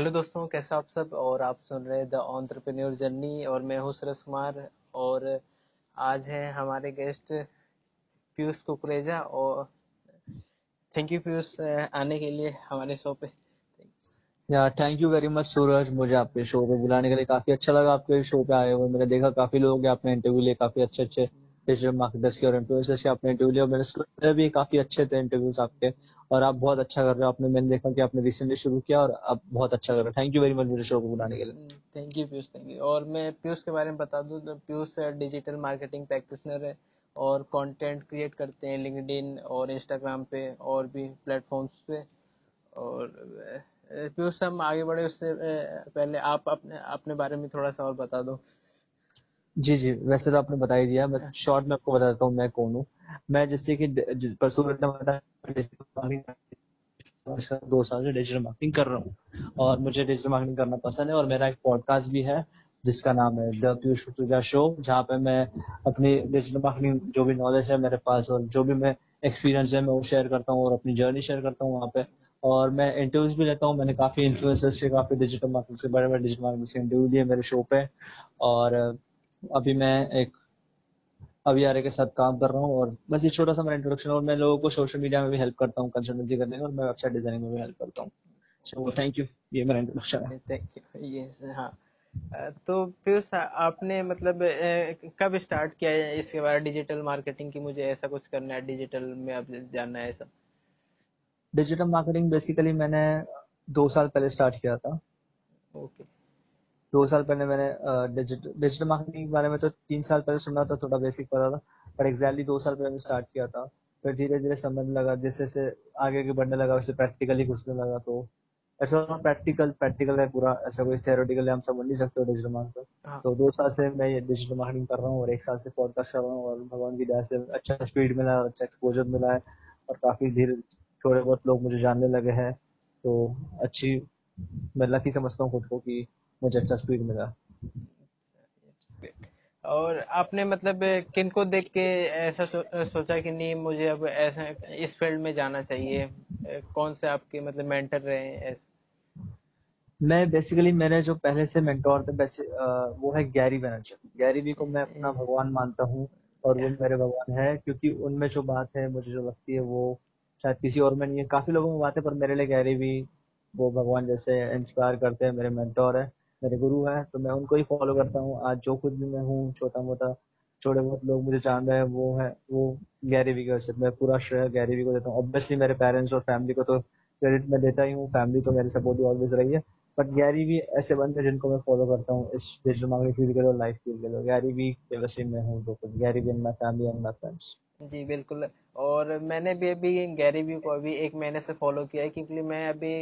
Hello दोस्तों, कैसे आप सब? और आप सुन रहे द ऑन्टरप्रेन्योर जर्नी और मैं हूँ सुरेश कुमार। और आज है हमारे गेस्ट पीयूष कुकरेजा और थैंक यू पीयूष आने के लिए हमारे शो पे। या thank you very much Suraj, मुझे आपके शो पे बुलाने के लिए काफ़ी अच्छा लगा। आपके शो पे आए हुए मैंने देखा काफ़ी लोग आपने इंटरव्यू लिए, काफ़ी अच्छे अच्छे डिजिटल मार्केटर्स के और इन्फ्लुएंसर्स के आपने इंटरव्यू लिया मैंने सुना भी काफ़ी अच्छे थे इंटरव्यूज़ आपके। और आप बहुत अच्छा कर रहे हो। आपने मैंने देखा कि आपने रिसेंटली शुरू किया और आप बहुत अच्छा कर रहे हो। थैंक यू वेरी मच मेरे शो को बुलाने के लिए। Thank you Piyush thank you और मैं पीयूष के बारे में बता दूँ तो पीयूष डिजिटल मार्केटिंग प्रैक्टिशनर है और कंटेंट क्रिएट करते हैं लिंक्डइन और इंस्टाग्राम पे और भी प्लेटफॉर्म्स पे और पीयूष हम आगे बढ़े उससे पहले आप अपने अपने बारे में थोड़ा सा और बता दो। जी जी वैसे तो आपने बता ही दिया मैं शॉर्ट में आपको बताता हूँ मैं कौन हूँ। मैं जैसे कि परसों बताया दो साल से डिजिटल मार्केटिंग कर रहा हूँ। और मुझे डिजिटल मार्केटिंग करना पसंद है और मेरा एक पॉडकास्ट भी है, जिसका नाम है द पीयूष पुत्रिका शो जहाँ पे मैं अपनी डिजिटल मार्केटिंग जो भी नॉलेज है मेरे पास और जो भी मैं एक्सपीरियंस है, मैं वो शेयर करता हूँ और अपनी जर्नी शेयर करता हूँ वहाँ पे। और मैं इंटरव्यूज़ भी लेता हूँ, मैंने काफ़ी इन्फ्लुएंसर्स से, काफ़ी डिजिटल मार्केटिंग से बड़े बड़े डिजिटल मार्केटिंग से इंटरव्यू लिए मेरे शो पे। और अभी मैं एक अभी आर के साथ काम कर रहा हूँ और बस ये छोटा सा मेरा इंट्रोडक्शन और मैं लोगों को सोशल मीडिया में भी हेल्प करता हूँ कंसल्टेंसी करने में और मैं वेबसाइट डिज़ाइनिंग में भी हेल्प करता हूँ। सो थैंक यू ये मेरा इंट्रोडक्शन है। थैंक यू ये हाँ। तो पीयूष आपने मतलब कब स्टार्ट किया है इसके बारे डिजिटल मार्केटिंग की मुझे ऐसा कुछ करना है डिजिटल में अब जानना है ऐसा। डिजिटल मार्केटिंग बेसिकली मैंने दो साल पहले स्टार्ट किया था। ओके दो साल पहले मैंने डिजिटल डिजिटल मार्केटिंग के बारे में तो तीन साल पहले सुना था थोड़ा बेसिक पता था पर एग्जैक्टली दो साल पहले स्टार्ट किया था फिर धीरे धीरे समझने लगा जैसे जैसे आगे के बढ़ने लगा वैसे प्रैक्टिकली घुसने लगा तो ऐसा प्रैक्टिकल प्रैक्टिकल है पूरा ऐसा कोई थियोरेटिकल हम समझ नहीं सकते डिजिटल मार्केट हाँ। तो दो साल से मैं डिजिटल मार्केटिंग कर रहा हूँ और एक साल से पॉडकास्ट कर रहा हूँ और भगवान की दया से अच्छा स्पीड मिला है अच्छा एक्सपोजर मिला है और काफ़ी धीरे थोड़े बहुत लोग मुझे जानने लगे हैं तो अच्छी मैं लकी समझता हूँ खुद को कि मुझे अच्छा स्पीड मिला। और आपने मतलब किन को देख के ऐसा सो, सोचा कि नहीं मुझे अब ऐसा इस फ़ील्ड में जाना चाहिए? कौन से आपके मतलब मेंटर रहे हैं मैं बेसिकली मेरे जो पहले से मेंटोर थे वैसे वो है गैरी वेनर्चर गैरी वी को मैं अपना भगवान मानता हूँ और वो मेरे भगवान है क्योंकि उनमें जो बात है मुझे जो लगती है वो शायद किसी और में नहीं है। काफ़ी लोगों में बात है पर मेरे लिए गैरी भी वो भगवान जैसे इंस्पायर करते हैं मेरे मेंटोर है। मेरे गुरु है तो मैं उनको ही फॉलो करता हूँ। आज जो कुछ भी मैं हूँ छोटा मोटा छोटे बहुत लोग मुझे जान रहे हैं, वो है, वो गैरी वी से। मैं पूरा श्रेय गैरी वी को देता हूँ। ऑब्वियसली मेरे पेरेंट्स और फैमिली को तो क्रेडिट मैं देता ही हूँ फैमिली तो मेरी सपोर्टिव ऑलवेज रही है। बट गैरी भी ऐसे बंदे जिनको मैं फॉलो करता हूँ इस डिजिटल मार्केटिंग फ़ील्ड के लिए लाइफ फ़ील्ड के लिए। गैरी भी मैं हूँ, जो कुछ गैरी भी in my family and my friends जी, बिल्कुल। और मैंने भी अभी गैरी व्यू को अभी एक महीने से फॉलो किया है क्योंकि मैं अभी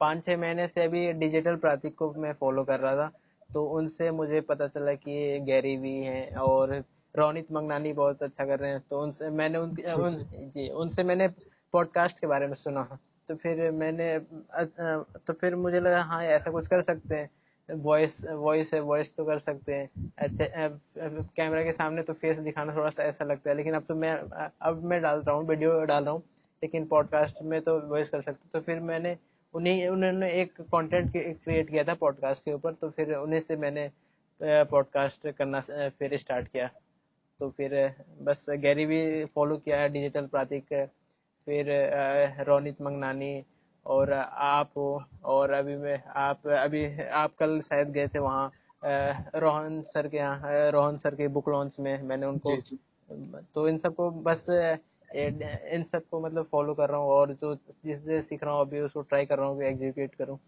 पाँच छः महीने से अभी डिजिटल प्रातिक को मैं फॉलो कर रहा था। तो उनसे मुझे पता चला कि गैरी वी हैं और रोनित मंगनानी बहुत अच्छा कर रहे हैं। तो उनसे मैंने उन, उन जी उनसे मैंने पॉडकास्ट के बारे में सुना। तो फिर मैंने तो फिर मुझे लगा हाँ ऐसा कुछ कर सकते हैं। वॉइस वॉइस है वॉइस तो कर सकते हैं। अच्छा कैमरा के सामने तो फेस दिखाना थोड़ा सा ऐसा लगता है, लेकिन अब तो मैं, अब मैं डाल रहा हूँ वीडियो डाल रहा हूँ, लेकिन पॉडकास्ट में तो वॉइस कर सकते तो फिर मैंने उन्हीं, उन्होंने एक कंटेंट क्रिएट किया था पॉडकास्ट के ऊपर तो फिर उन्हीं से मैंने पॉडकास्ट करना फिर स्टार्ट किया। तो फिर, बस गैरी भी फॉलो किया डिजिटल प्रातिक फिर रोनित मंगनानी और आप हो और अभी मैं आप अभी आप कल शायद गए थे वहाँ रोहन सर के यहाँ रोहन सर के बुक लॉन्च में मैंने उनको जी, जी. तो इन सबको बस इन सबको मतलब फॉलो कर रहा हूँ और जो जिससे सीख रहा हूँ अभी उसको ट्राई कर रहा हूँ एग्जीक्यूट करूँ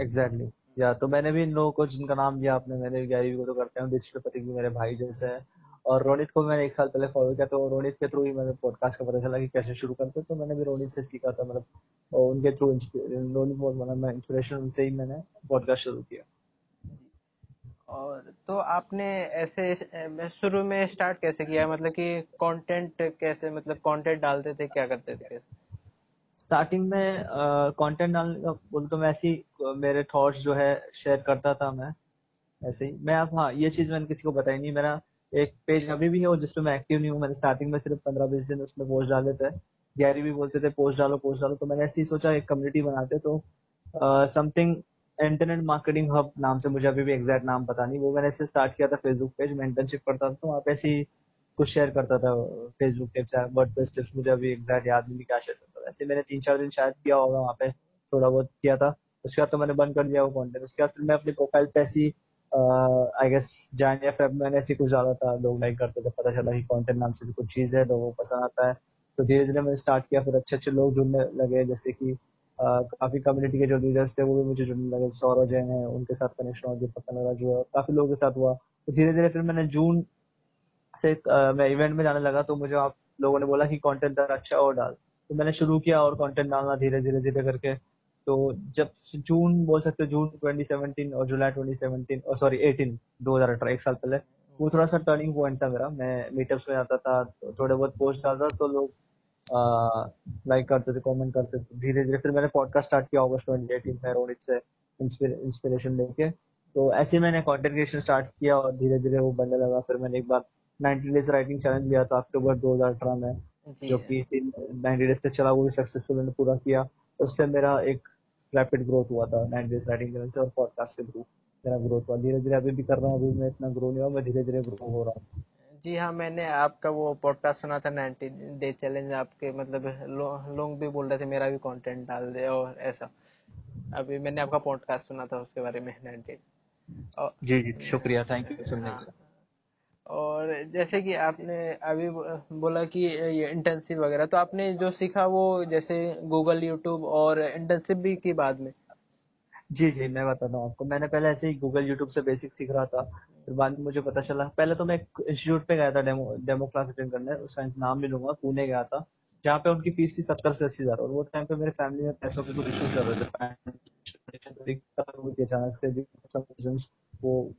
एग्जैक्टली exactly. या तो मैंने भी इन लोगों को जिनका नाम दिया आपने मैंने भी गैरी को तो करते हैं डिजिटल पति मेरे भाई जैसे है और रोनित को मैंने एक साल पहले फॉलो किया तो रोनित के थ्रू ही मैंने पॉडकास्ट का पता चला कि कैसे शुरू करते तो मैंने भी रोनित से सीखा था मतलब उनके थ्रू रोनित बहुत बना मैं इंस्पिरेशन उनसे ही मैंने पॉडकास्ट शुरू किया। और तो आपने ऐसे शुरू में स्टार्ट कैसे किया? मतलब कि कंटेंट कैसे मतलब कंटेंट डालते थे क्या करते थे? कैसे स्टार्टिंग में कंटेंट डालने का बोल तो मैं ऐसे ही मेरे थॉट्स जो है शेयर करता था मैं ऐसे ही। मैं अब हाँ ये चीज़ मैंने किसी को बताई नहीं। मेरा एक पेज अभी भी है जिसपे मैं एक्टिव नहीं हूँ, मैंने स्टार्टिंग में सिर्फ़ पंद्रह बीस दिन उसमें पोस्ट डाले थे। गैरी भी बोलते थे पोस्ट डालो पोस्ट डालो। तो मैंने ऐसे ही सोचा एक कम्युनिटी बनाते तो समथिंग इंटरनेट मार्केटिंग हब नाम से मुझे अभी भी एग्जैक्ट नाम पता नहीं। वो मैंने ऐसे स्टार्ट किया था फेसबुक पेज मैं इंटर्नशिप करता था तो वहाँ पे ऐसी कुछ शेयर करता था फेसबुक टिप्स वर्डप्रेस टिप्स मुझे अभी एग्जैक्ट याद नहीं क्या शेयर करता था। ऐसे मैंने तीन चार दिन शायद किया होगा वहाँ पे, थोड़ा बहुत किया था। उसके बाद तो मैंने बंद कर दिया वो कंटेंट उसके बाद फिर मैं अपनी प्रोफ़ाइल पे ऐसी आई गेस जैन या फेब मैंने ऐसी कुछ डाला था लोग लाइक करते थे, पता चला कि कंटेंट नाम से भी कुछ चीज़ है, लोगों को पसंद आता है। तो धीरे धीरे मैंने स्टार्ट किया, फिर अच्छे अच्छे लोग जुड़ने लगे, जैसे कि काफ़ी कम्युनिटी के जो लीडर्स थे, वो भी मुझे जुड़ने लगे सौरव जैन है, उनके साथ कनेक्शन गया पता लगा जो है काफ़ी लोगों के साथ हुआ। तो धीरे धीरे फिर मैंने जून से मैं इवेंट में जाने लगा तो मुझे आप लोगों ने बोला कि कंटेंट अच्छा और डाल। तो मैंने शुरू किया और कंटेंट डालना धीरे धीरे धीरे करके। तो जब जून बोल सकते जून 2017 और जुलाई 2017 और सॉरी 18 2018 एक साल पहले वो थोड़ा सा टर्निंग पॉइंट था मेरा। मैं मीटअप्स में आता था तो थोड़े बहुत पोस्ट डालता तो लोग लाइक करते थे कमेंट करते थे। धीरे धीरे फिर मैंने पॉडकास्ट स्टार्ट किया अगस्त 2018 में रोहित से इंस्पिरेशन लेके। तो ऐसे मैंने कंटेंट क्रिएशन स्टार्ट किया और धीरे धीरे वो बनने लगा। फिर मैंने एक बार 90 डेज़ राइटिंग चैलेंज लिया था अक्टूबर 2018 में जो। कि नाइनटी डेज़ तक चला वो भी सक्सेसफुल मैंने पूरा किया। उससे मेरा एक रैपिड ग्रोथ हुआ था नाइन डेज़ राइटिंग चैनल से और पॉडकास्ट के थ्रू मेरा ग्रोथ हुआ। धीरे धीरे अभी भी कर रहा हूँ अभी मैं इतना ग्रो नहीं हुआ मैं धीरे धीरे ग्रो हो रहा हूँ। जी हाँ मैंने आपका वो पॉडकास्ट सुना था नाइनटी डे चैलेंज आपके मतलब लोग लो, भी बोल रहे थे मेरा भी कंटेंट डाल दे और ऐसा। अभी मैंने आपका पॉडकास्ट सुना था उसके बारे में नाइनटी जी जी शुक्रिया थैंक यू सुनने के लिए। और जैसे कि आपने अभी बोला कि ये इंटर्नशिप वगैरह तो आपने जो सीखा वो जैसे गूगल यूट्यूब और इंटर्नशिप भी की बाद में? जी जी, मैं बताता हूँ आपको। मैंने पहले ऐसे ही गूगल यूट्यूब से बेसिक सीख रहा था, फिर बाद में मुझे पता चला। पहले तो मैं इंस्टीट्यूट पे गया था डेमो डेमो क्लास अटेंड करने उसका नाम नहीं लूँगा, पुणे गया था, जहाँ पे उनकी फ़ीस थी सत्तर से अस्सी हज़ार, और वो टाइम पे मेरे फैमिली में पैसों के कुछ इशू चल रहे थे। अचानक से वो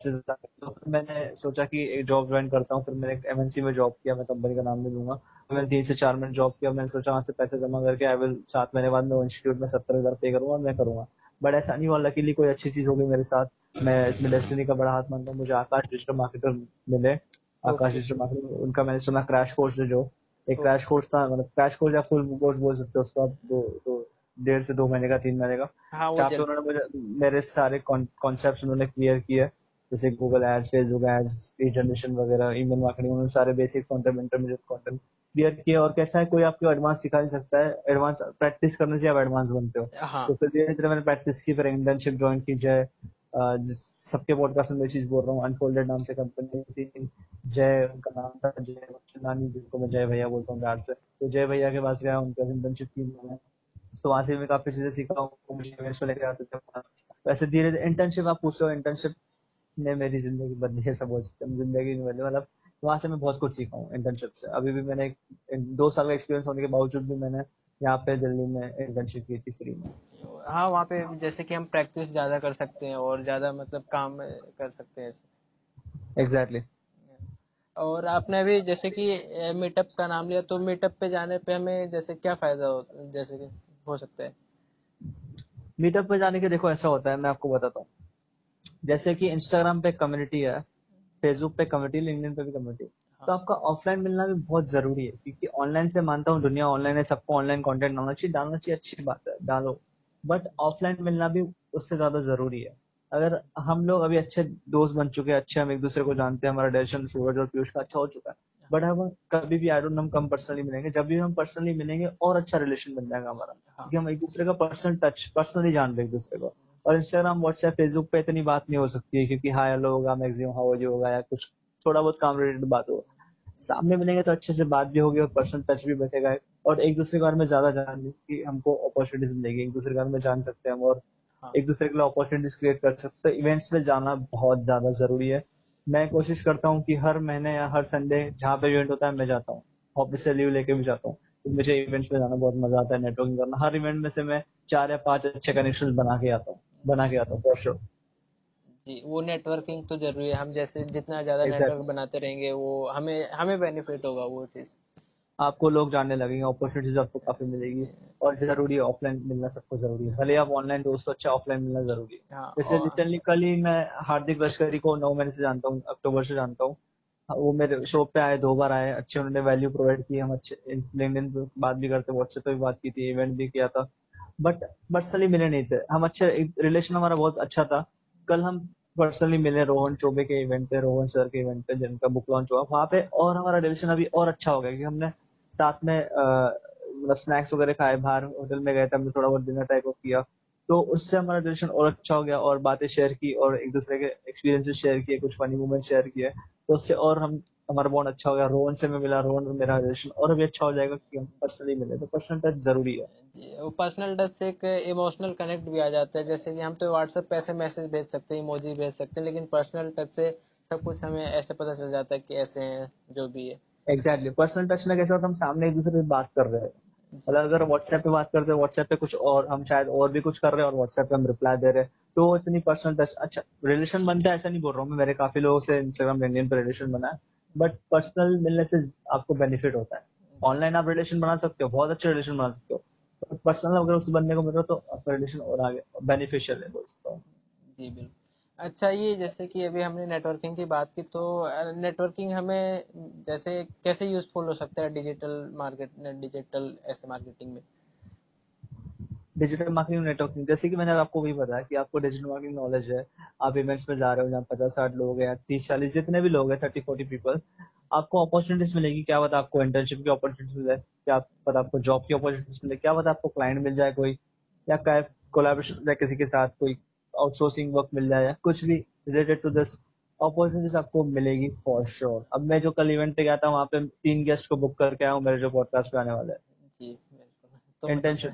तो मैंने सोचा कि एक जॉब ज्वाइन करता हूँ फिर मैंने एक एमएनसी में जॉब किया मैं कंपनी का नाम नहीं लूँगा। मैंने तीन से चार महीने जॉब किया मैंने सोचा वहाँ से पैसे जमा करके आई विल सात महीने बाद मैं इंस्टीट्यूट में सत्तर हज़ार पे करूँगा मैं करूँगा। बट ऐसा नहीं हुआ लकीली कोई अच्छी चीज़ हो गई मेरे साथ। मैं इसमें डेस्टिनी का बड़ा हाथ मानता हूँ मुझे आकाश डिजिटल मार्केटर मिले। आकाश डिजिटल मार्केटर उनका मैंने सुना क्रैश कोर्स है जो। एक क्रैश कोर्स था मतलब क्रैश कोर्स या फुल कोर्स बोल सकते हो उसका दो डेढ़ से दो महीने का तीन महीने का। हाँ, उन्होंने मुझे मेरे सारे कॉन्सेप्ट उन्होंने क्लियर किए। जैसे Google ads Facebook ads lead generation वगैरह ईमेल मार्केटिंग उन्होंने सारे basic content intermediate content clear किया और कैसा है कोई आपको एडवांस सिखा नहीं सकता है। एडवांस प्रैक्टिस करने से आप एडवांस बनते हो। हाँ. तो फिर धीरे धीरे मैंने प्रैक्टिस की फिर इंटर्नशिप ज्वाइन की जय सबके पॉडकास्ट में चीज़ बोल रहा हूँ अनफोल्डेड नाम से कंपनी थी। जय उनका नाम था जय नानी जिनको मैं जय भैया बोलता हूँ प्यार से। तो जय भैया के पास गया उनका इंटर्नशिप की मैंने। तो वहाँ से मैं काफ़ी चीज़ें सीखा हूँ लेकर आते थे। वैसे धीरे धीरे इंटर्नशिप आप पूछते हो इंटर्नशिप ने मेरी ज़िंदगी बदली है सब ज़िंदगी नहीं बदली मतलब वहाँ से मैं बहुत कुछ सीखा हूँ इंटर्नशिप से। अभी भी मैंने दो साल का एक्सपीरियंस होने के बावजूद भी मैंने यहाँ पे दिल्ली में इंटर्नशिप की थी फ्री में। हाँ वहाँ पे जैसे कि हम प्रैक्टिस ज़्यादा कर सकते हैं और ज़्यादा मतलब काम कर सकते हैं। Exactly exactly. और आपने अभी जैसे कि मीटअप का नाम लिया तो मीटअप पे जाने पे हमें जैसे क्या फ़ायदा हो जैसे कि हो सकता है? मीटअप पे जाने के देखो ऐसा होता है मैं आपको बताता हूँ। जैसे कि इंस्टाग्राम पे कम्युनिटी है फेसबुक पे कम्युनिटी लिंक्डइन पे भी कम्युनिटी हाँ. तो आपका ऑफलाइन मिलना भी बहुत ज़रूरी है क्योंकि ऑनलाइन से मानता हूँ दुनिया ऑनलाइन है सबको ऑनलाइन कंटेंट डालना चाहिए डालना चाहिए अच्छी बात है डालो। बट ऑफलाइन मिलना भी उससे ज़्यादा ज़रूरी है। अगर हम लोग अभी अच्छे दोस्त बन चुके हैं अच्छे हम एक दूसरे को जानते हैं हमारा डायरेक्शन सूरज और पीयूष का अच्छा हो चुका है। बट हम कभी भी आई डोंट हम कम पर्सनली मिलेंगे। जब भी हम पर्सनली मिलेंगे और अच्छा रिलेशन बन जाएगा हमारा। हाँ. क्योंकि हम एक दूसरे का पर्सनल टच पर्सनली जान रहे एक दूसरे को। और इंस्टाग्राम व्हाट्सएप फेसबुक पे इतनी बात नहीं हो सकती है क्योंकि हाई हेलो होगा मैक्सिमम हाउ जो होगा या कुछ थोड़ा बहुत काम रिलेटेड बात होगा। सामने मिलेंगे तो अच्छे से बात भी होगी और पर्सनल टच भी बैठेगा और एक दूसरे के बारे में ज़्यादा जान कि हमको अपॉर्चुनिटीज़ मिलेगी एक दूसरे के बारे में जान सकते हैं हम और हाँ. एक दूसरे के लिए अपॉर्चुनिटीज़ क्रिएट कर सकते हैं। इवेंट्स में जाना बहुत ज़्यादा ज़रूरी है। मैं कोशिश करता हूँ कि हर महीने या हर संडे जहाँ पे इवेंट होता है मैं जाता हूँ। ऑफ़िस से लीव लेके भी जाता हूँ। तो मुझे इवेंट्स में जाना बहुत मज़ा आता है नेटवर्किंग करना। हर इवेंट में से मैं चार या पाँच अच्छे कनेक्शन बना के आता हूँ। बना के आता हूँ फॉर श्योर जी वो नेटवर्किंग तो ज़रूरी है। हम जैसे जितना ज़्यादा exactly. नेटवर्क बनाते रहेंगे वो हमें हमें बेनिफिट होगा वो चीज़। आपको लोग जानने लगेंगे अपॉर्चुनिटीज़ आपको काफ़ी मिलेगी। और ज़रूरी है ऑफलाइन मिलना सबको ज़रूरी है। भले आप ऑनलाइन दोस्तों अच्छा ऑफलाइन मिलना ज़रूरी है। हाँ, जैसे रिसेंटली कल ही मैं हार्दिक लश्करी को नौ महीने से जानता हूँ अक्टूबर से जानता हूँ। वो मेरे शो पे आए दो बार आए अच्छे उन्होंने वैल्यू प्रोवाइड की हम अच्छे लिंक्डइन पे बात भी करते व्हाट्सएप पे भी बात की थी इवेंट भी किया था। बट पर्सनली मिले नहीं थे। हम अच्छे रिलेशन हमारा बहुत अच्छा था। कल हम पर्सनली मिले रोहन चौबे के इवेंट पे, रोहन सर के इवेंट पे, जिनका बुक लॉन्च हुआ। वहाँ पे और हमारा रिलेशन अभी और अच्छा हो गया कि हमने साथ में मतलब स्नैक्स वगैरह खाए, बाहर होटल में गए थे, हमने थोड़ा बहुत डिनर टाइप ऑफ़ किया। तो उससे हमारा रिलेशन और अच्छा हो गया और बातें शेयर की और एक दूसरे के एक्सपीरियंसेस शेयर किए कुछ फनी मोमेंट शेयर किए तो उससे और हम हमारा बॉन्ड अच्छा हो गया। रोहन से मैं मिला रोहन मेरा रिलेशन और भी अच्छा हो जाएगा क्योंकि हम पर्सनली मिले तो पर्सनल टच ज़रूरी है। वो पर्सनल टच से एक इमोशनल कनेक्ट भी आ जाता है। जैसे कि हम तो व्हाट्सएप पे ऐसे मैसेज भेज सकते हैं इमोजी भेज सकते हैं लेकिन पर्सनल टच से सब कुछ हमें ऐसे पता चल जाता है कि ऐसे हैं जो भी है। एग्जैक्टली पर्सनल टच में कैसे होता हम सामने एक दूसरे से बात कर रहे हैं। मतलब अगर व्हाट्सएप पे बात करते हैं व्हाट्सएप पे कुछ और, हम शायद और भी कुछ कर रहे हैं और व्हाट्सएप पे हम रिप्लाई दे रहे हैं। तो इतनी पर्सनल टच अच्छा रिलेशन बनता है, ऐसा नहीं बोल रहा हूँ मैं, मेरे काफ़ी लोगों से इंस्टाग्राम लिंक्डइन पे रिलेशन बना है बट पर्सनल मिलने से आपको बेनिफिट होता है। ऑनलाइन आप रिलेशन बना सकते हो, बहुत अच्छे रिलेशन बना सकते हो पर्सनल अगर उससे बनने को मिल रहा तो आपका रिलेशन और आगे बेनिफिशियल है दोस्तों जी, बिल्कुल। अच्छा ये जैसे कि अभी हमने नेटवर्किंग की बात की तो नेटवर्किंग हमें जैसे कैसे यूजफुल हो सकता है डिजिटल मार्केट डिजिटल ऐसे मार्केटिंग में? डिजिटल मार्केटिंग नेटवर्किंग जैसे कि मैंने आपको भी बताया कि आपको डिजिटल मार्केटिंग नॉलेज है, आप इवेंट्स में जा रहे हो जहाँ पचास साठ लोग हैं, तीस चालीस जितने भी लोग हैं थर्टी फोर्टी पीपल आपको अपॉर्चुनिटीज़ मिलेगी। क्या पता आपको इंटर्नशिप की अपॉर्चुनिटीज़ मिले, क्या पता आपको जॉब की अपॉर्चुनिटीज़ मिले, क्या पता आपको क्लाइंट मिल जाए कोई, या कोलेबोरेशन किसी के साथ कोई आउटसोर्सिंग वर्क मिल जाए कुछ भी रिलेटेड टू दिस अपॉर्चुनिटीज़ आपको मिलेगी फॉर श्योर अब मैं जो कल इवेंट पे गया था वहाँ पे तीन गेस्ट को बुक करके आया हूँ मेरे जो पॉडकास्ट पे आने वाले हैं। तो इंटेंशन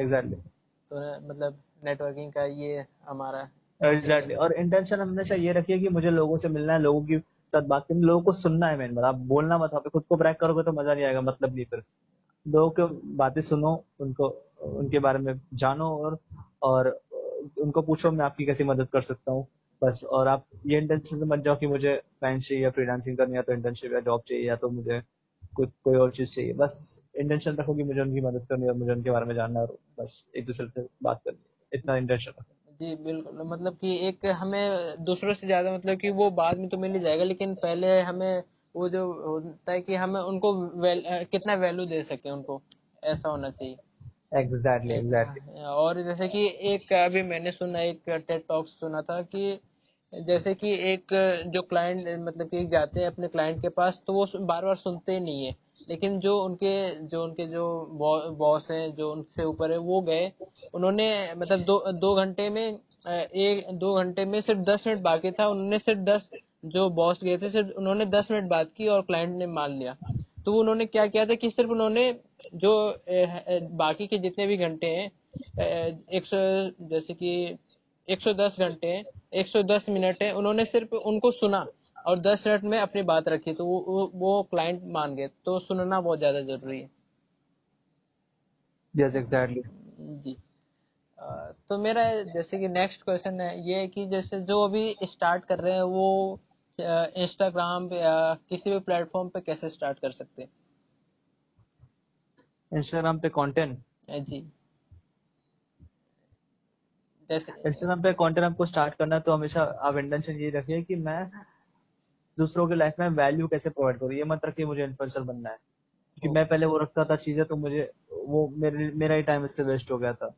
एग्जैक्टली तो मतलब नेटवर्किंग का ये हमारा एग्जैक्टली और इंटेंशन हमेशा ये रखिए कि मुझे लोगों से मिलना है लोगों की साथ बात करनी लोगों को सुनना है मेन बात। आप बोलना मत आप खुद को ब्रैक करोगे तो मज़ा नहीं आएगा मतलब नहीं फिर। लोगों की बातें सुनो उनको उनके बारे में जानो और और उनको पूछो मैं आपकी कैसी मदद कर सकता हूँ? बस और आप ये इंटेंशन से मत जाओ कि मुझे क्लाइंट चाहिए या फ्रीलांसिंग करनी या तो इंटर्नशिप या जॉब चाहिए या तो मुझे कोई कोई और चीज़ चाहिए। बस इंटेंशन रखो कि मुझे उनकी मदद करनी और मुझे उनके बारे में जानना और बस एक दूसरे से बात करनी इतना इंटेंशन रखो। जी बिल्कुल। मतलब कि एक हमें दूसरों से ज़्यादा मतलब कि वो बाद में तो मिल ही जाएगा लेकिन पहले हमें वो जो होता है कि हमें उनको वेल, कितना वैल्यू दे सके उनको? ऐसा होना चाहिए। Exactly exactly, exactly exactly. और जैसे कि एक अभी मैंने सुना एक टेड टॉक्स सुना था कि जैसे कि एक जो क्लाइंट मतलब कि जाते हैं अपने क्लाइंट के पास तो वो बार बार सुनते ही नहीं है। लेकिन जो उनके जो उनके जो बॉस हैं जो उनसे ऊपर है वो गए। उन्होंने मतलब दो दो घंटे में एक दो घंटे में सिर्फ़ दस मिनट बाकी था। उन्होंने सिर्फ़ दस जो बॉस गए थे सिर्फ़ उन्होंने दस मिनट बात की और क्लाइंट ने मान लिया। तो उन्होंने क्या किया था कि सिर्फ़ उन्होंने जो बाकी के जितने भी घंटे हैं एक सौ जैसे कि 110 घंटे 110 मिनट है उन्होंने सिर्फ़ उनको सुना और 10 मिनट में अपनी बात रखी तो वो वो क्लाइंट मान गए तो सुनना बहुत ज़्यादा ज़रूरी है। Yes, exactly. जी। तो मेरा जैसे कि नेक्स्ट क्वेश्चन है ये कि जैसे जो अभी स्टार्ट कर रहे हैं वो इंस्टाग्राम या किसी भी प्लेटफॉर्म पे कैसे स्टार्ट कर सकते हैं? इंस्टाग्राम पे कंटेंट जी। इंस्टाग्राम पे कंटेंट आपको स्टार्ट करना तो हमेशा आप इंटेंशन ये रखिए कि मैं दूसरों के लाइफ में वैल्यू कैसे प्रोवाइड करूँ? ये मत रखिए मुझे इन्फ्लुएंसर बनना है। क्योंकि मैं पहले वो रखता था चीज़ें तो मुझे वो मेरे मेरा ही टाइम इससे वेस्ट हो गया था।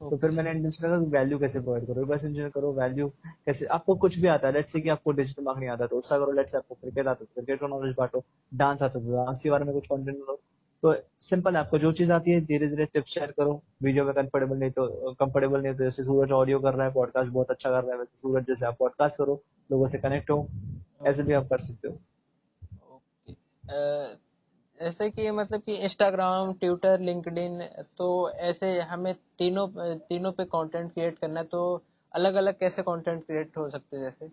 तो फिर मैंने इंटेंशन रखा वैल्यू कैसे प्रोवाइड करो बस इंजीनियर करो वैल्यू कैसे आपको कुछ भी आता है लेट्स से कि आपको डिजिटल मार्केटिंग आता है तो उसका करो लेट्स से आपको क्रिकेट आता है क्रिकेट का नॉलेज बांटो डांस आता है तो डांस के बारे में कुछ कंटेंट लो तो सिंपल आपको जो चीज़ आती है धीरे धीरे टिप्स शेयर करो। वीडियो में कंफर्टेबल नहीं तो कंफर्टेबल नहीं तो जैसे सूरज ऑडियो कर रहा है पॉडकास्ट बहुत अच्छा कर रहा है, वैसे सूरज जैसे आप पॉडकास्ट करो, लोगों से कनेक्ट हो। ऐसे भी आप कर सकते हो। ऐसे कि मतलब कि इंस्टाग्राम ट्विटर लिंक्डइन तो ऐसे हमें तीनों तीनों पे कंटेंट क्रिएट करना है तो अलग अलग कैसे कंटेंट क्रिएट हो सकते जैसे?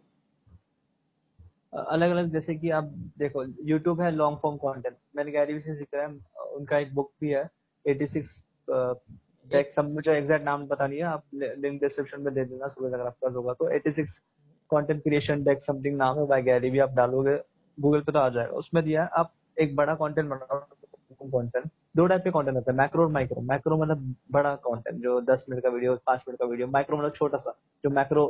अलग अलग जैसे कि आप देखो यूट्यूब है लॉन्ग फॉर्म कंटेंट मैंने गैरी भी से सीखा है। उनका एक बुक भी है 86 डेक सब मुझे एग्जैक्ट नाम पता नहीं है आप लिंक डिस्क्रिप्शन में दे देना सुबह अगर आपका होगा। तो 86 कंटेंट क्रिएशन डेक समथिंग नाम है बाय गैरी भी आप डालोगे गूगल पे तो आ जाएगा। उसमें दिया है आप एक बड़ा कंटेंट बनाओ कंटेंट दो टाइप के कंटेंट होता है मैक्रो और माइक्रो मैक्रो मतलब बड़ा कंटेंट जो दस मिनट का वीडियो पाँच मिनट का वीडियो माइक्रो मतलब छोटा सा जो मैक्रो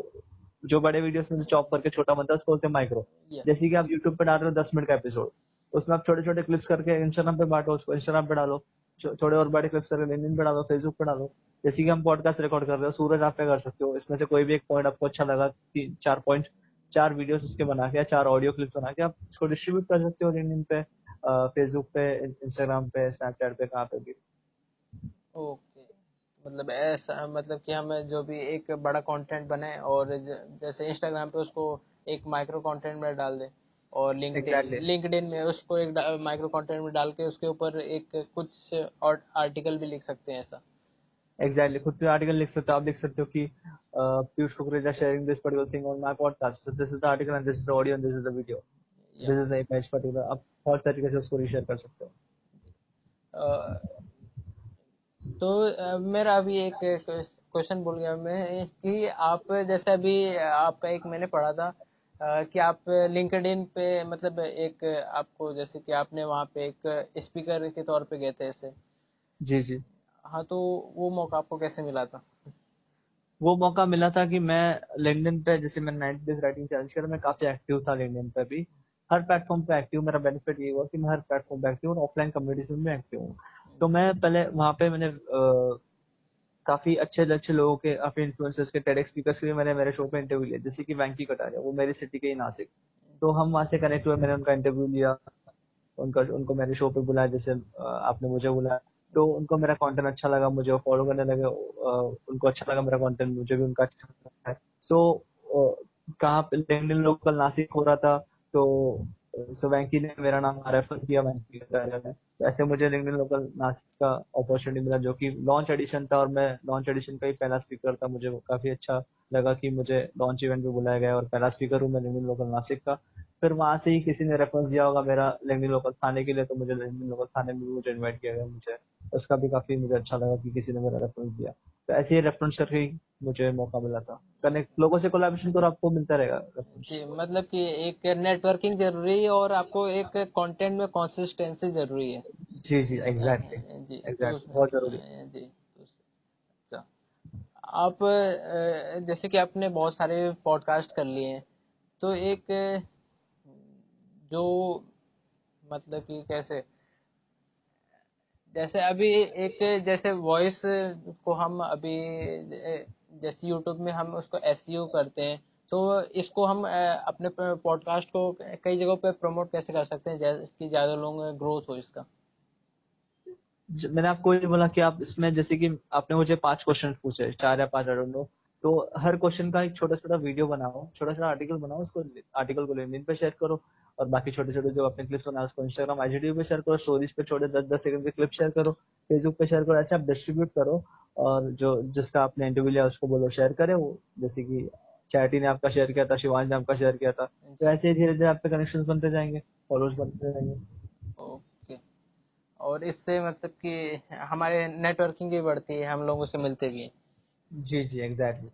जो बड़े वीडियोस में चॉप करके छोटा बनता है उसको बोलते हैं माइक्रो जैसे कि आप यूट्यूब पे डाल रहे हो दस मिनट का एपिसोड उसमें आप छोटे छोटे क्लिप्स करके इंस्टाग्राम पे बांटो उसको इंस्टाग्राम पे डालो थोड़े और बड़े क्लिप्स करके लिंक्डइन पे डालो फेसबुक पे डालो। जैसे कि हम पॉडकास्ट रिकॉर्ड कर रहे हो सूरज आप पे कर सकते हो। इसमें से कोई भी एक पॉइंट आपको अच्छा लगा तीन चार पॉइंट चार वीडियोस उसके बना के चार ऑडियो क्लिप्स बना के आप इसको डिस्ट्रीब्यूट कर सकते हो लिंक्डइन पे फेसबुक पे इंस्टाग्राम पे स्नैपचैट पे कहाँ पे भी। ओके मतलब ऐसा मतलब कि हमें जो भी एक बड़ा कंटेंट बने और जैसे इंस्टाग्राम पे उसको एक माइक्रो कंटेंट में डाल दे और लिंक्डइन लिंक्डइन में उसको एक माइक्रो कंटेंट में डाल के उसके ऊपर एक कुछ और आर्टिकल भी लिख सकते हैं ऐसा। एग्जैक्टली खुद से आर्टिकल लिख सकते हो आप लिख सकते हो कि Piyush Kukreja sharing this particular thing on my podcast this is the article and this is the audio and this is the video this is the image particular आप हर तरीके से उसको रीशेयर कर सकते हो। तो मेरा अभी एक क्वेश्चन बोल गया मैं कि आप जैसे अभी आपका एक मैंने पढ़ा था कि आप लिंक्डइन पे मतलब एक आपको जैसे कि आपने वहाँ पे एक स्पीकर के तौर पे गए थे ऐसे। जी जी। हाँ तो वो मौका आपको कैसे मिला था? वो मौका मिला था कि मैं लिंक्डइन पे जैसे मैं नाइन्टी डेज़ राइटिंग चैलेंज कर मैं काफ़ी एक्टिव था लिंक्डइन पे भी। हर प्लेटफॉर्म पे एक्टिव मेरा बेनिफिट ये हुआ कि मैं हर प्लेटफॉर्म पे एक्टिव और ऑफलाइन कम्युनिटीज में भी एक्टिव हूँ। तो मैं पहले वहाँ पे मैंने आ, काफ़ी अच्छे अच्छे लोगों के काफ़ी इन्फ्लुएंसर्स के टेडेक्स स्पीकर्स के भी मैंने मेरे शो पे इंटरव्यू लिया जैसे कि वैंकी कटारिया वो मेरी सिटी के ही नासिक। तो हम वहाँ से कनेक्ट हुए मैंने उनका इंटरव्यू लिया उनका उनको मेरे शो पे बुलाया जैसे आपने मुझे बुलाया। तो उनको मेरा कंटेंट अच्छा लगा मुझे फॉलो करने लगे उनको अच्छा लगा मेरा कंटेंट मुझे भी उनका अच्छा लगा। सो कहाँ पे लिंक्डइन लोकल नासिक हो रहा था तो सो वैंकी ने मेरा नाम रेफर किया वैंकी ने। तो ऐसे मुझे लिंक्डइन लोकल नासिक का अपॉर्चुनिटी मिला जो कि लॉन्च एडिशन था और मैं लॉन्च एडिशन का ही पहला स्पीकर था। मुझे काफ़ी अच्छा लगा कि मुझे लॉन्च इवेंट में बुलाया गया और पहला स्पीकर हूँ मैं लिंक्डइन लोकल नासिक का। फिर वहाँ से ही किसी ने रेफरेंस दिया होगा मेरा लिंक्डइन लोकल थाने के लिए तो मुझे लिंक्डइन लोकल थाने में भी मुझे इन्वाइट किया गया, मुझे उसका भी काफ़ी मुझे अच्छा लगा कि किसी ने मेरा रेफरेंस दिया। तो ऐसे ही रेफरेंस करके मुझे मौका मिला था। कनेक्ट लोगों से कोलाबोरेशन करो आपको मिलता रहेगा जी मतलब कि एक नेटवर्किंग ज़रूरी है और आपको एक कंटेंट में कंसिस्टेंसी ज़रूरी है। जी जी एग्जैक्टली जी एग्जैक्टली तो बहुत ज़रूरी। है जी तो अच्छा। आप जैसे कि आपने बहुत सारे पॉडकास्ट कर लिए हैं तो एक जो मतलब कि कैसे जैसे अभी एक जैसे वॉइस को हम अभी, जैसे यूट्यूब में हम उसको एस e करते हैं तो इसको हम अपने पॉडकास्ट को कई जगहों पे प्रमोट कैसे कर सकते हैं कि ज़्यादा लोगों ग्रोथ हो इसका? मैंने आपको ये बोला कि आप इसमें, जैसे कि आपने मुझे पाँच क्वेश्चन पूछे, चार या पाँच आई तो हर क्वेश्चन का एक छोटा छोटा वीडियो बनाओ छोटा छोटा आर्टिकल बनाओ, उसको आर्टिकल को लिंक्डइन पे शेयर करो और बाकी छोटे छोटे जो अपने क्लिप्स बनाए उसको इंस्टाग्राम आईजीडी पे शेयर करो स्टोरीज पे छोटे दस दस सेकंड के क्लिप शेयर करो फेसबुक पे शेयर करो ऐसे आप डिस्ट्रीब्यूट करो और जो जिसका आपने इंटरव्यू लिया उसको बोलो शेयर करे वो। जैसे कि चैटी ने आपका शेयर किया था शिवान ने आपका शेयर किया था। तो ऐसे ही धीरे धीरे आपके कनेक्शन बनते जाएँगे फॉलोअर्स बनते जाएँगे। ओके और इससे मतलब कि हमारे नेटवर्किंग भी बढ़ती है हम लोगों से मिलते भी हैं। जी जी एग्जैक्टली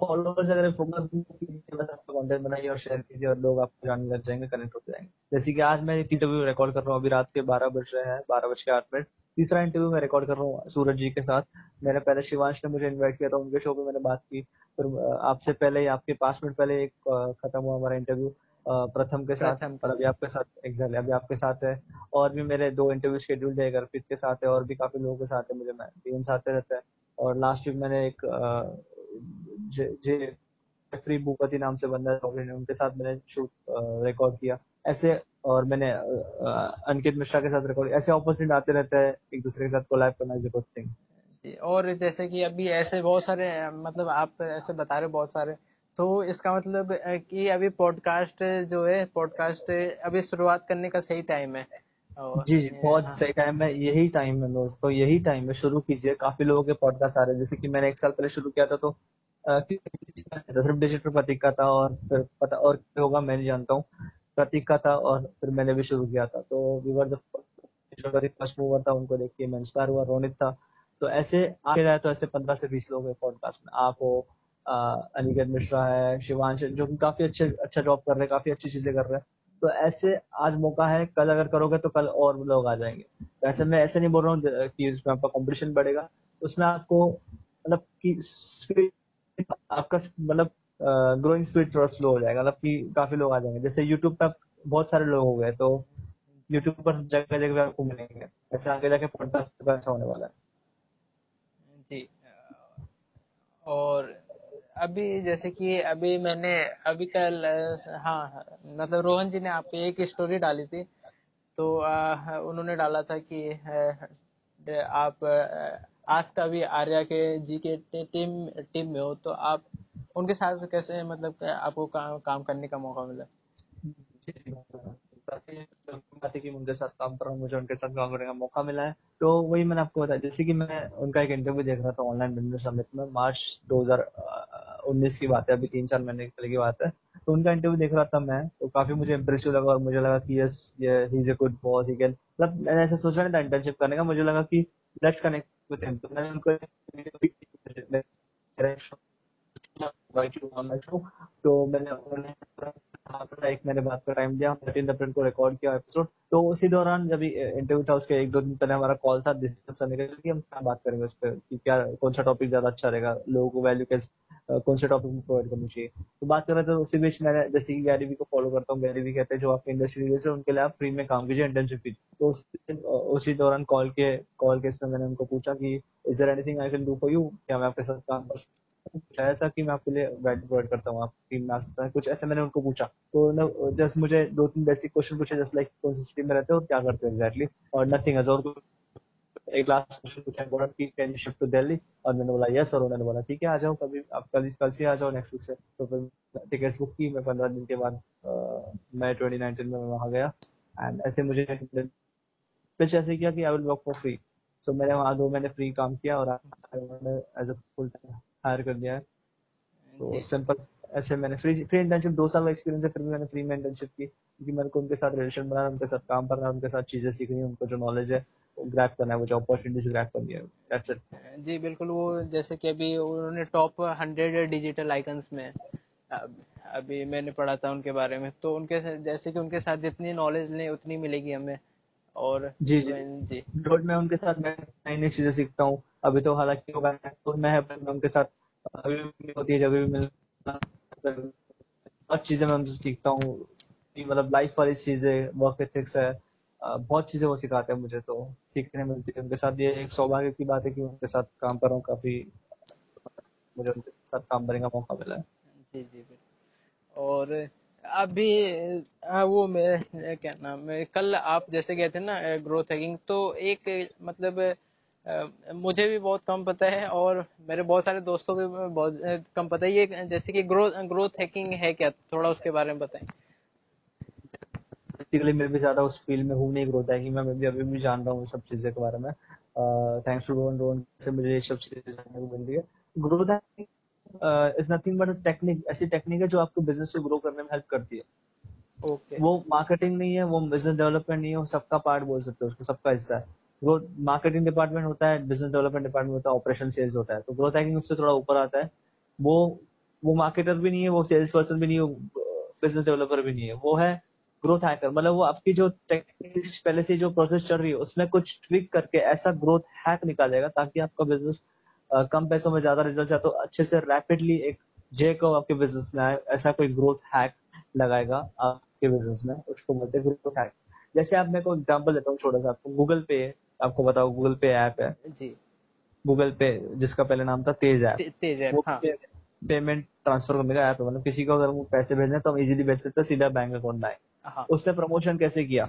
फॉलोअर्स अगर फोकस कीजिए बस आपका कंटेंट बनाइए और शेयर कीजिए और लोग आपको जानने लग जाएँगे कनेक्ट होते जाएँगे। जैसे कि आज मैं इंटरव्यू रिकॉर्ड कर रहा हूँ अभी रात के बारह बज रहे हैं बारह बज के आठ मिनट। तीसरा इंटरव्यू मैं रिकॉर्ड कर रहा हूँ सूरज जी के साथ। मैंने पहले शिवांश ने मुझे इन्वाइट किया था उनके शो पे मैंने बात की। फिर आपसे पहले आपके पाँच मिनट पहले एक खत्म हुआ हमारा इंटरव्यू प्रथम के साथ। अभी आपके साथ एग्जैक्टली अभी आपके साथ है। और भी मेरे दो इंटरव्यू शेड्यूल है अर्पित के साथ है और भी काफ़ी लोगों के साथ है मुझे मैं साथ रहता है। और लास्ट वीक मैंने एक जे फ्री भूपति नाम से बंदा है उनके साथ मैंने शूट रिकॉर्ड किया। ऐसे, और मैंने अंकित मिश्रा के साथ रिकॉर्ड ऐसे अपॉर्चुनिटी आते रहते हैं, एक दूसरे के साथ कोलैब करना इज़ गुड थिंग और जैसे कि अभी ऐसे बहुत सारे मतलब आप ऐसे बता रहे बहुत सारे तो इसका मतलब कि अभी पॉडकास्ट जो है पॉडकास्ट अभी शुरुआत करने का सही टाइम है। जी जी बहुत हाँ। सही टाइम है यही टाइम है दोस्तों यही टाइम है शुरू कीजिए काफ़ी लोगों के पॉडकास्ट आ रहे हैं जैसे कि मैंने एक साल पहले शुरू किया था तो सिर्फ़ डिजिटल प्रतीक का था और फिर पता और होगा मैं नहीं जानता हूँ प्रतीक का था और फिर मैंने भी शुरू किया था तो वीवर फ़र्स्ट मूवर था उनको देख के मैं इंस्पायर हुआ रोनित था तो ऐसे आगे जाए तो ऐसे पंद्रह से बीस लोग हैं पॉडकास्ट में आप हो अनिकेत मिश्रा है शिवांश जो काफ़ी अच्छे अच्छा जॉब कर रहे हैं काफ़ी अच्छी चीज़ें कर रहे हैं तो ऐसे आज मौका है, कल अगर करोगे तो कल और लोग आ जाएँगे। तो ऐसे मैं ऐसे नहीं बोल रहा हूँ कि उसमें आपका कॉम्पिटिशन बढ़ेगा। उसमें आपको मतलब कि आपका मतलब ग्रोइंग स्पीड थोड़ा स्लो हो जाएगा मतलब कि काफ़ी लोग आ जाएँगे। जैसे यूट्यूब पर बहुत सारे लोग हो गए तो यूट्यूब पर जगह जगह आपको मिलेंगे ऐसे आगे जाके पॉडकास्ट ऐसा होने वाला है। जी और अभी जैसे कि अभी मैंने अभी कल हाँ मतलब रोहन जी ने आपकी एक स्टोरी डाली थी। तो आ, उन्होंने डाला था कि आप आज का भी आर्या के जी के टीम टीम में हो तो आप उनके साथ कैसे मतलब आपको का, काम करने का मौका मिला? कि उनके साथ काम कर रहा हूँ मुझे उनके साथ काम करने का मौका मिला है। तो वही मैंने आपको बताया जैसे कि मैं उनका एक इंटरव्यू देख रहा था ऑनलाइन बिज़नेस समिट में मार्च 2019 की बात है, अभी तीन चार महीने पहले की बात है। तो उनका इंटरव्यू देख रहा था मैं तो काफ़ी मुझे इम्प्रेसिव लगा और मुझे लगा कि यस ये he is a good boss he can मतलब मैंने ऐसा सोचा नहीं था इंटर्नशिप करने का, मुझे लगा कि लेट्स कनेक्ट विद हिम तो मैंने उनको तो मैंने एक का टाइम दिया अप्रैल को रिकॉर्ड किया एपिसोड तो उसी दौरान जब इंटरव्यू था उसके एक दो दिन पहले हमारा कॉल था डिस्कस करने हम क्या बात करेंगे उस पर कि क्या कौन सा टॉपिक ज़्यादा अच्छा रहेगा लोगों को वैल्यू कैसे कौन से टॉपिक प्रोवाइड करनी चाहिए। तो बात कर रहे थे उसी बीच मैंने जैसे कि गैरीवी को फॉलो करता हूँ गैरीवी कहते हैं जो आपके इंडस्ट्री लीडर्स है उनके लिए आप फ्री में काम कीजिए इंटर्नशिप कीजिए। तो उस, दौरान कॉल के कॉल के इसमें मैंने उनको पूछा कि is anything I can do for you क्या मैं आपके साथ काम कर सकता ऐसा कि मैं आपके लिए वैल्यू प्रोवाइड करता हूँ, आप टीम में आ सकता है। कुछ ऐसे मैंने उनको पूछा। तो जस्ट मुझे दो तीन बेसिक क्वेश्चन पूछे जस्ट लाइक कौन सी टीम में रहते हो, क्या करते हो एग्जैक्टली और नथिंग एज और एक लास्ट क्वेश्चन पूछा बोला कि कैन शिफ्ट टू दिल्ली और मैंने बोला यस और उन्होंने बोला, ठीक है, आ जाओ, कभी आप कल कल से आ जाओ नेक्स्ट वीक से। तो फिर टिकट्स बुक की, मैं पंद्रह दिन के बाद मैं ट्वेंटी नाइनटीन में वहाँ गया। एंड ऐसे मुझे पिच ऐसे किया कि I will work for free so मैंने वहाँ दो महीने फ्री काम किया और as a full time hire कर दिया है। तो सिंपल ऐसे मैंने फ्री फ्री इंटर्नशिप दो साल का एक्सपीरियंस है फिर भी मैंने फ्री में इंटर्नशिप की क्योंकि मेरे को उनके साथ रिलेशन बनाना उनके साथ काम करना उनके साथ चीज़ें सीखनी उनको जो नॉलेज है ग्रैप करना है वो जो अपॉर्चुनिटीज़ ग्रैप करनी है। दैट्स इट जी बिल्कुल वो जैसे कि अभी उन्होंने टॉप हंड्रेड डिजिटल आइकन्स में अभी मैंने पढ़ा था उनके बारे में तो उनके जैसे कि उनके साथ जितनी नॉलेज लें उतनी मिलेगी हमें। और जी जी। जी रोज मैं उनके साथ मैं नई नई चीज़ें सीखता हूँ। अभी तो हालाँकि तो मैं उनके साथ अभी भी होती है जब भी मिलता बहुत चीज़ें मैं उनसे सीखता हूँ। मतलब लाइफ वाली चीज़ें वर्क एथिक्स है बहुत चीज़ें वो सिखाते हैं मुझे तो। सीखने मिलती है उनके साथ। ये एक सौभाग्य की बात है कि उनके साथ काम कर रहा हूँ काफ़ी मुझे उनके साथ काम करने का मौका मिला है। जी जी और अभी वो मैं क्या नाम है, कल आप जैसे गए थे ना ग्रोथ हैकिंग तो एक मतलब मुझे भी बहुत कम पता है और मेरे बहुत सारे दोस्तों को बहुत कम पता है। ये जैसे कि ग्रोथ ग्रोथ हैकिंग है क्या? थोड़ा उसके बारे में बताएँ। बेसिकली मैं भी ज़्यादा उस फ़ील्ड में हूँ नहीं ग्रोथ हैकिंग में भी अभी भी जान रहा हूँ सब चीज़ें के बारे में। थैंक्स टू रोहन रोहन से मुझे ये सब चीज़ें जानने को मिल रही है। Growth hacking is nothing but technique ऐसी टेक्निक है जो आपको बिज़नेस को ग्रो करने में हेल्प करती है। Okay okay. वो मार्केटिंग नहीं है वो बिज़नेस डेवलपमेंट नहीं है वो सबका पार्ट बोल सकते हो उसको सबका हिस्सा है। ग्रोथ मार्केटिंग डिपार्टमेंट होता है बिज़नेस डेवलपमेंट डिपार्टमेंट होता है ऑपरेशन सेल्स होता है। तो ग्रोथ हैकिंग उससे थोड़ा ऊपर आता है। वो वो मार्केटर भी नहीं है वो सेल्स पर्सन भी नहीं है बिज़नेस डेवलपर भी नहीं है। वो है ग्रोथ हैकर मतलब वो आपकी जो टेक्निक्स पहले से जो प्रोसेस चल रही है उसमें कुछ ट्विक करके ऐसा ग्रोथ हैक निकालेगा ताकि आपका बिज़नेस कम पैसों में ज़्यादा रिज़ल्ट तो अच्छे से रैपिडली एक जे को आपके बिज़नेस में आए ऐसा कोई ग्रोथ हैक लगाएगा आपके बिज़नेस में उसको बोलते हैं ग्रोथ हैक जैसे आप मेरे को एग्ज़ाम्पल देता हूँ छोटा सा आपको गूगल पे आपको बताओ गूगल पे ऐप है। जी। गूगल पे जिसका पहले नाम था तेज ऐप तेज ऐप हाँ. पेमेंट ट्रांसफ़र करने का ऐप है। मतलब किसी को अगर पैसे भेजने तो हम इजीली भेज सकते सीधा बैंक अकाउंट में हाँ. उसने प्रमोशन कैसे किया?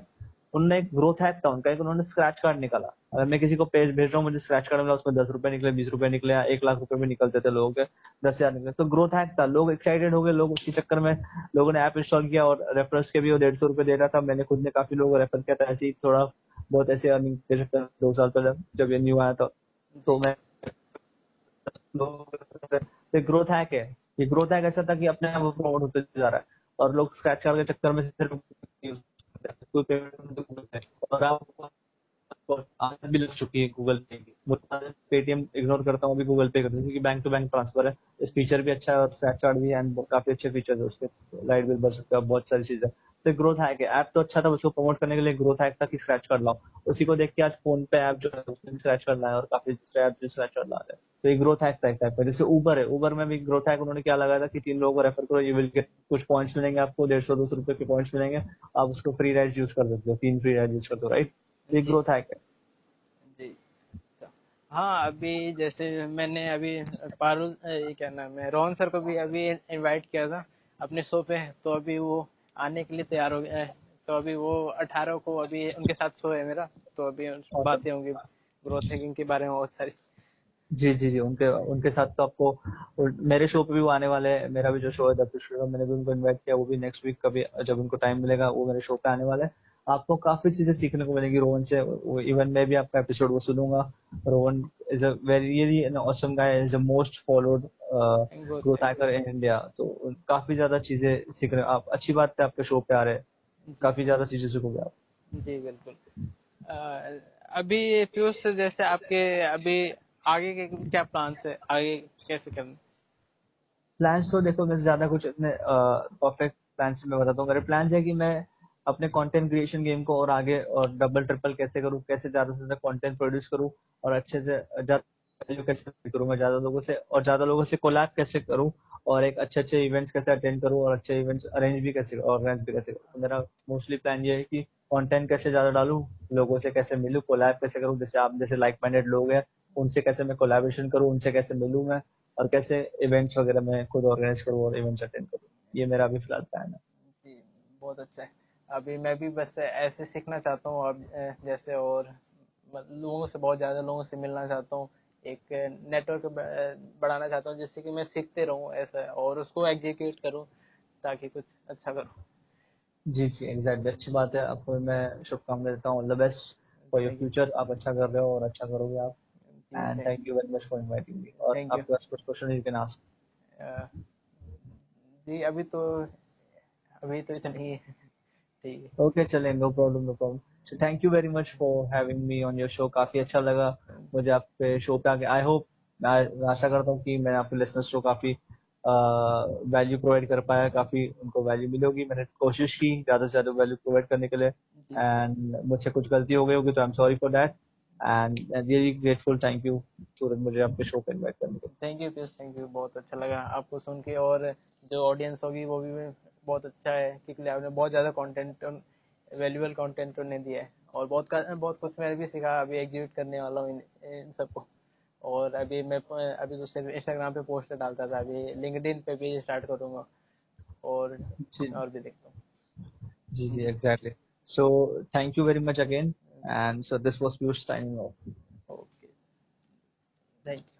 उन्होंने एक ग्रोथ हैक था उनका एक उन्होंने स्क्रैच कार्ड निकाला। अगर मैं किसी को पेज भेज रहा हूँ, मुझे स्क्रैच कार्ड मिला, उसमें दस रुपए निकले, बीस रुपए निकले एक लाख रुपए भी निकलते थे लोगों के, दस हज़ार निकले। तो ग्रोथ हैक था लोग एक्साइटेड हो गए, लोग उसके चक्कर में लोगों ने ऐप इंस्टॉल किया और रेफरेंस के भी डेढ़ सौ रुपए दे रहा था। मैंने खुद ने काफ़ी लोगों को रेफर किया था, ऐसे ही थोड़ा बहुत ऐसे अर्निंग दे सकता दो साल पहले जब ये न्यू आया था। तो मैं ग्रोथ हैक है। ये ग्रोथ हैक ऐसा था कि अपने आप प्रमोट होते जा रहा है और लोग स्क्रैच कार्ड के चक्कर में सिर्फ़ और आप आदत भी लग चुकी है गूगल पे की पेटीएम इग्नोर करता हूँ अभी गूगल पे करता हूँ क्योंकि बैंक टू बैंक ट्रांसफ़र है इस फीचर भी अच्छा है और कार्ड भी है एंड काफ़ी अच्छे फीचर है उसके लाइट बिल भर सकते हो बहुत सारी चीज़ें तो ग्रोथ हैक है। ऐप तो अच्छा था उसको प्रमोट करने के लिए ग्रोथ हैक था कि स्क्रैच कार्ड लाओ। उसी को देख के आज फ़ोन पे ऐप जो है उसमें स्क्रैच कार्ड लाया और काफ़ी दूसरे ऐप जो स्क्रैच कार्ड ला रहे तो ये ग्रोथ हैक था एक टाइप का। जैसे ऊबर है। ऊबर में भी ग्रोथ हैक उन्होंने क्या लगाया था कि तीन लोगों को रेफर करो ये विल गेट कुछ पॉइंट्स मिलेंगे आपको डेढ़ सौ दो सौ रुपए के पॉइंट्स मिलेंगे। आप उसको फ्री राइड यूज़ कर सकते हो। तीन फ्री राइड यूज़ करते हो राइट ये ग्रोथ हैक है। हाँ अभी जैसे मैंने अभी पारुल क्या नाम है रोहन सर को भी अभी इनवाइट किया था। अपने शो पे तो अभी वो आने के लिए तैयार हो गया है। तो अभी वो अठारह को अभी उनके साथ शो है मेरा तो अभी बातें होंगी। ग्रोथ हैकिंग के बारे में बहुत सारी। जी जी जी उनके उनके साथ तो आपको मेरे शो पे भी वो आने वाले हैं। मेरा भी जो शो है मैंने भी उनको इनवाइट किया वो भी नेक्स्ट वीक कभी जब उनको टाइम मिलेगा वो मेरे शो पे आने वाले हैं। आपको काफ़ी चीज़ें सीखने को मिलेंगी रोहन से। इवन मैं भी आपका एपिसोड वो सुनूँगा। Rohan is a very an awesome guy is a most followed growth hacker in India तो काफ़ी ज़्यादा चीज़ें सीखने आप अच्छी बात है आपके शो पे आ रहे हैं। काफ़ी ज़्यादा चीज़ें सीखोगे आप। जी बिल्कुल। अभी पीयूष जैसे आपके अभी आगे के क्या प्लान है? आगे कैसे करना? प्लान्स तो देखो मैं ज़्यादा कुछ इतने परफेक्ट प्लान्स मैं बताता हूँ मेरे प्लान है कि मैं अपने कंटेंट क्रिएशन गेम को और आगे, और डबल ट्रिपल कैसे करूँ, कैसे ज़्यादा से ज़्यादा कंटेंट प्रोड्यूस करूँ, और अच्छे से ज़्यादा कैसे करूँ मैं, ज़्यादा लोगों से, और ज़्यादा लोगों से कोलैब कैसे करूँ, और एक अच्छे अच्छे इवेंट्स कैसे अटेंड करूँ, और अच्छे इवेंट्स अरेंज भी कैसे ऑर्गेनाइज भी कैसे करूँ। तो मेरा मोस्टली प्लान ये है कि कंटेंट कैसे ज़्यादा डालूं, लोगों से कैसे मिलूं कोलैब कैसे करूँ, जैसे आप, जैसे लाइक माइंडेड लोग हैं, उनसे कैसे मैं कोलैबोरेशन करूँ, उनसे कैसे मिलूं मैं, और कैसे इवेंट्स वगैरह मैं खुद ऑर्गेनाइज करूँ और इवेंट्स अटेंड करूँ। ये मेरा अभी फ़िलहाल प्लान है। बहुत अच्छा है। अभी मैं भी बस ऐसे सीखना चाहता हूँ अब जैसे और लोगों से बहुत ज़्यादा लोगों से मिलना चाहता हूँ एक नेटवर्क बढ़ाना चाहता हूँ जिससे कि मैं सीखते रहूँ ऐसा और उसको एग्जीक्यूट करूँ ताकि कुछ अच्छा करूँ। जी जी एग्जैक्टली अच्छी बात है आपको मैं शुभकामनाएँ देता हूँ all the best for your future आप अच्छा कर रहे हो और अच्छा करोगे आप and thank you very much for inviting me और आपके पास कुछ क्वेश्चन यू कैन आस्क जी अभी तो अभी तो इतना ही है ठीक है। ओके चले no problem no problem so thank you very much for having me on your show काफ़ी अच्छा लगा मुझे आपके शो पे आके। आई होप मैं आशा करता हूँ कि मैं आपके लिसनर्स को काफ़ी वैल्यू प्रोवाइड कर पाया काफ़ी उनको वैल्यू मिलेगी मैंने कोशिश की ज़्यादा से ज़्यादा वैल्यू प्रोवाइड करने के लिए। एंड मुझसे कुछ गलती हो गई होगी तो I am sorry for that and really grateful thank you Suraj मुझे आपके शो पे इनवाइट करने के लिए। Thank you Piyush thank you बहुत अच्छा लगा आपको सुन के। और जो ऑडियंस होगी वो भी बहुत अच्छा है क्योंकि आपने बहुत ज़्यादा कंटेंट वैल्यूबल कंटेंट उन्हें दिया है। और बहुत बहुत कुछ मैंने भी सीखा अभी एग्जीक्यूट करने वाला हूँ इन, इन सबको। और अभी मैं अभी तो सिर्फ़ इंस्टाग्राम पे पोस्ट डालता था अभी लिंक्डइन पे भी स्टार्ट करूँगा। और और भी देखता हूँ। जी जी exactly so thank you very much again and so this was Piyush signing off okay thank you